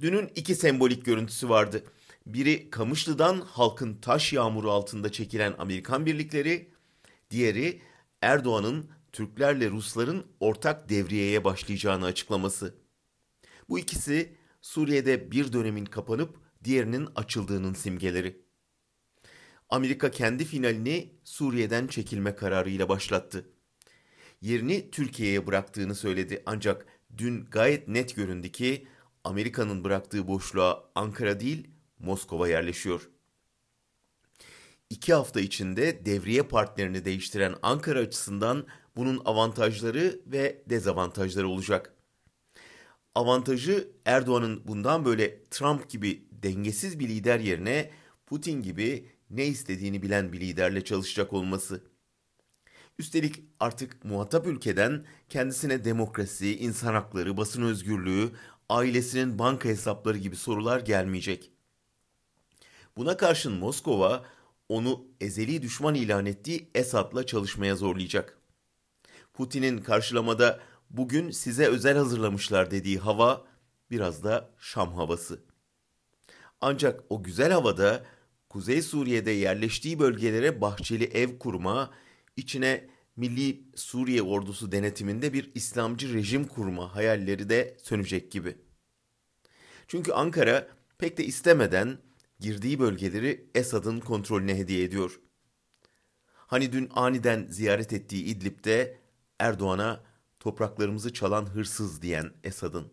Dünün iki sembolik görüntüsü vardı. Biri Kamışlı'dan halkın taş yağmuru altında çekilen Amerikan birlikleri, diğeri Erdoğan'ın Türklerle Rusların ortak devriyeye başlayacağını açıklaması. Bu ikisi Suriye'de bir dönemin kapanıp diğerinin açıldığının simgeleri. Amerika kendi finalini Suriye'den çekilme kararıyla başlattı. Yerini Türkiye'ye bıraktığını söyledi ancak dün gayet net göründü ki Amerika'nın bıraktığı boşluğa Ankara değil Moskova yerleşiyor. İki hafta içinde devriye partnerini değiştiren Ankara açısından bunun avantajları ve dezavantajları olacak. Avantajı Erdoğan'ın bundan böyle Trump gibi dengesiz bir lider yerine Putin gibi ne istediğini bilen bir liderle çalışacak olması. Üstelik artık muhatap ülkeden kendisine demokrasi, insan hakları, basın özgürlüğü, ailesinin banka hesapları gibi sorular gelmeyecek. Buna karşın Moskova onu ezeli düşman ilan ettiği Esad'la çalışmaya zorlayacak. Putin'in karşılamada bugün size özel hazırlamışlar dediği hava biraz da Şam havası. Ancak o güzel havada Kuzey Suriye'de yerleştiği bölgelere bahçeli ev kurma, içine Milli Suriye ordusu denetiminde bir İslamcı rejim kurma hayalleri de sönecek gibi. Çünkü Ankara pek de istemeden girdiği bölgeleri Esad'ın kontrolüne hediye ediyor. Hani dün aniden ziyaret ettiği İdlib'de Erdoğan'a topraklarımızı çalan hırsız diyen Esad'ın.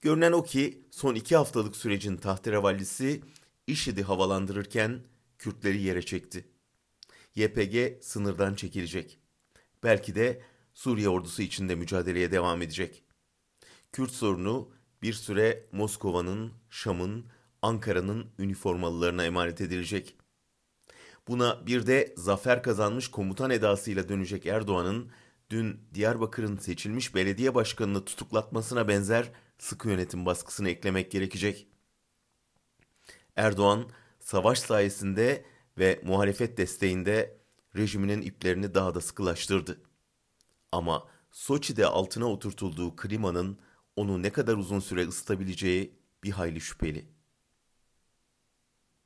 Görünen o ki son iki haftalık sürecin tahterevallisi IŞİD'i havalandırırken Kürtleri yere çekti. YPG sınırdan çekilecek. Belki de Suriye ordusu içinde mücadeleye devam edecek. Kürt sorunu bir süre Moskova'nın, Şam'ın, Ankara'nın üniformalılarına emanet edilecek. Buna bir de zafer kazanmış komutan edasıyla dönecek Erdoğan'ın dün Diyarbakır'ın seçilmiş belediye başkanını tutuklatmasına benzer sıkı yönetim baskısını eklemek gerekecek. Erdoğan savaş sayesinde ve muhalefet desteğinde rejiminin iplerini daha da sıkılaştırdı. Ama Soçi'de altına oturtulduğu klimanın onu ne kadar uzun süre ısıtabileceği bir hayli şüpheli.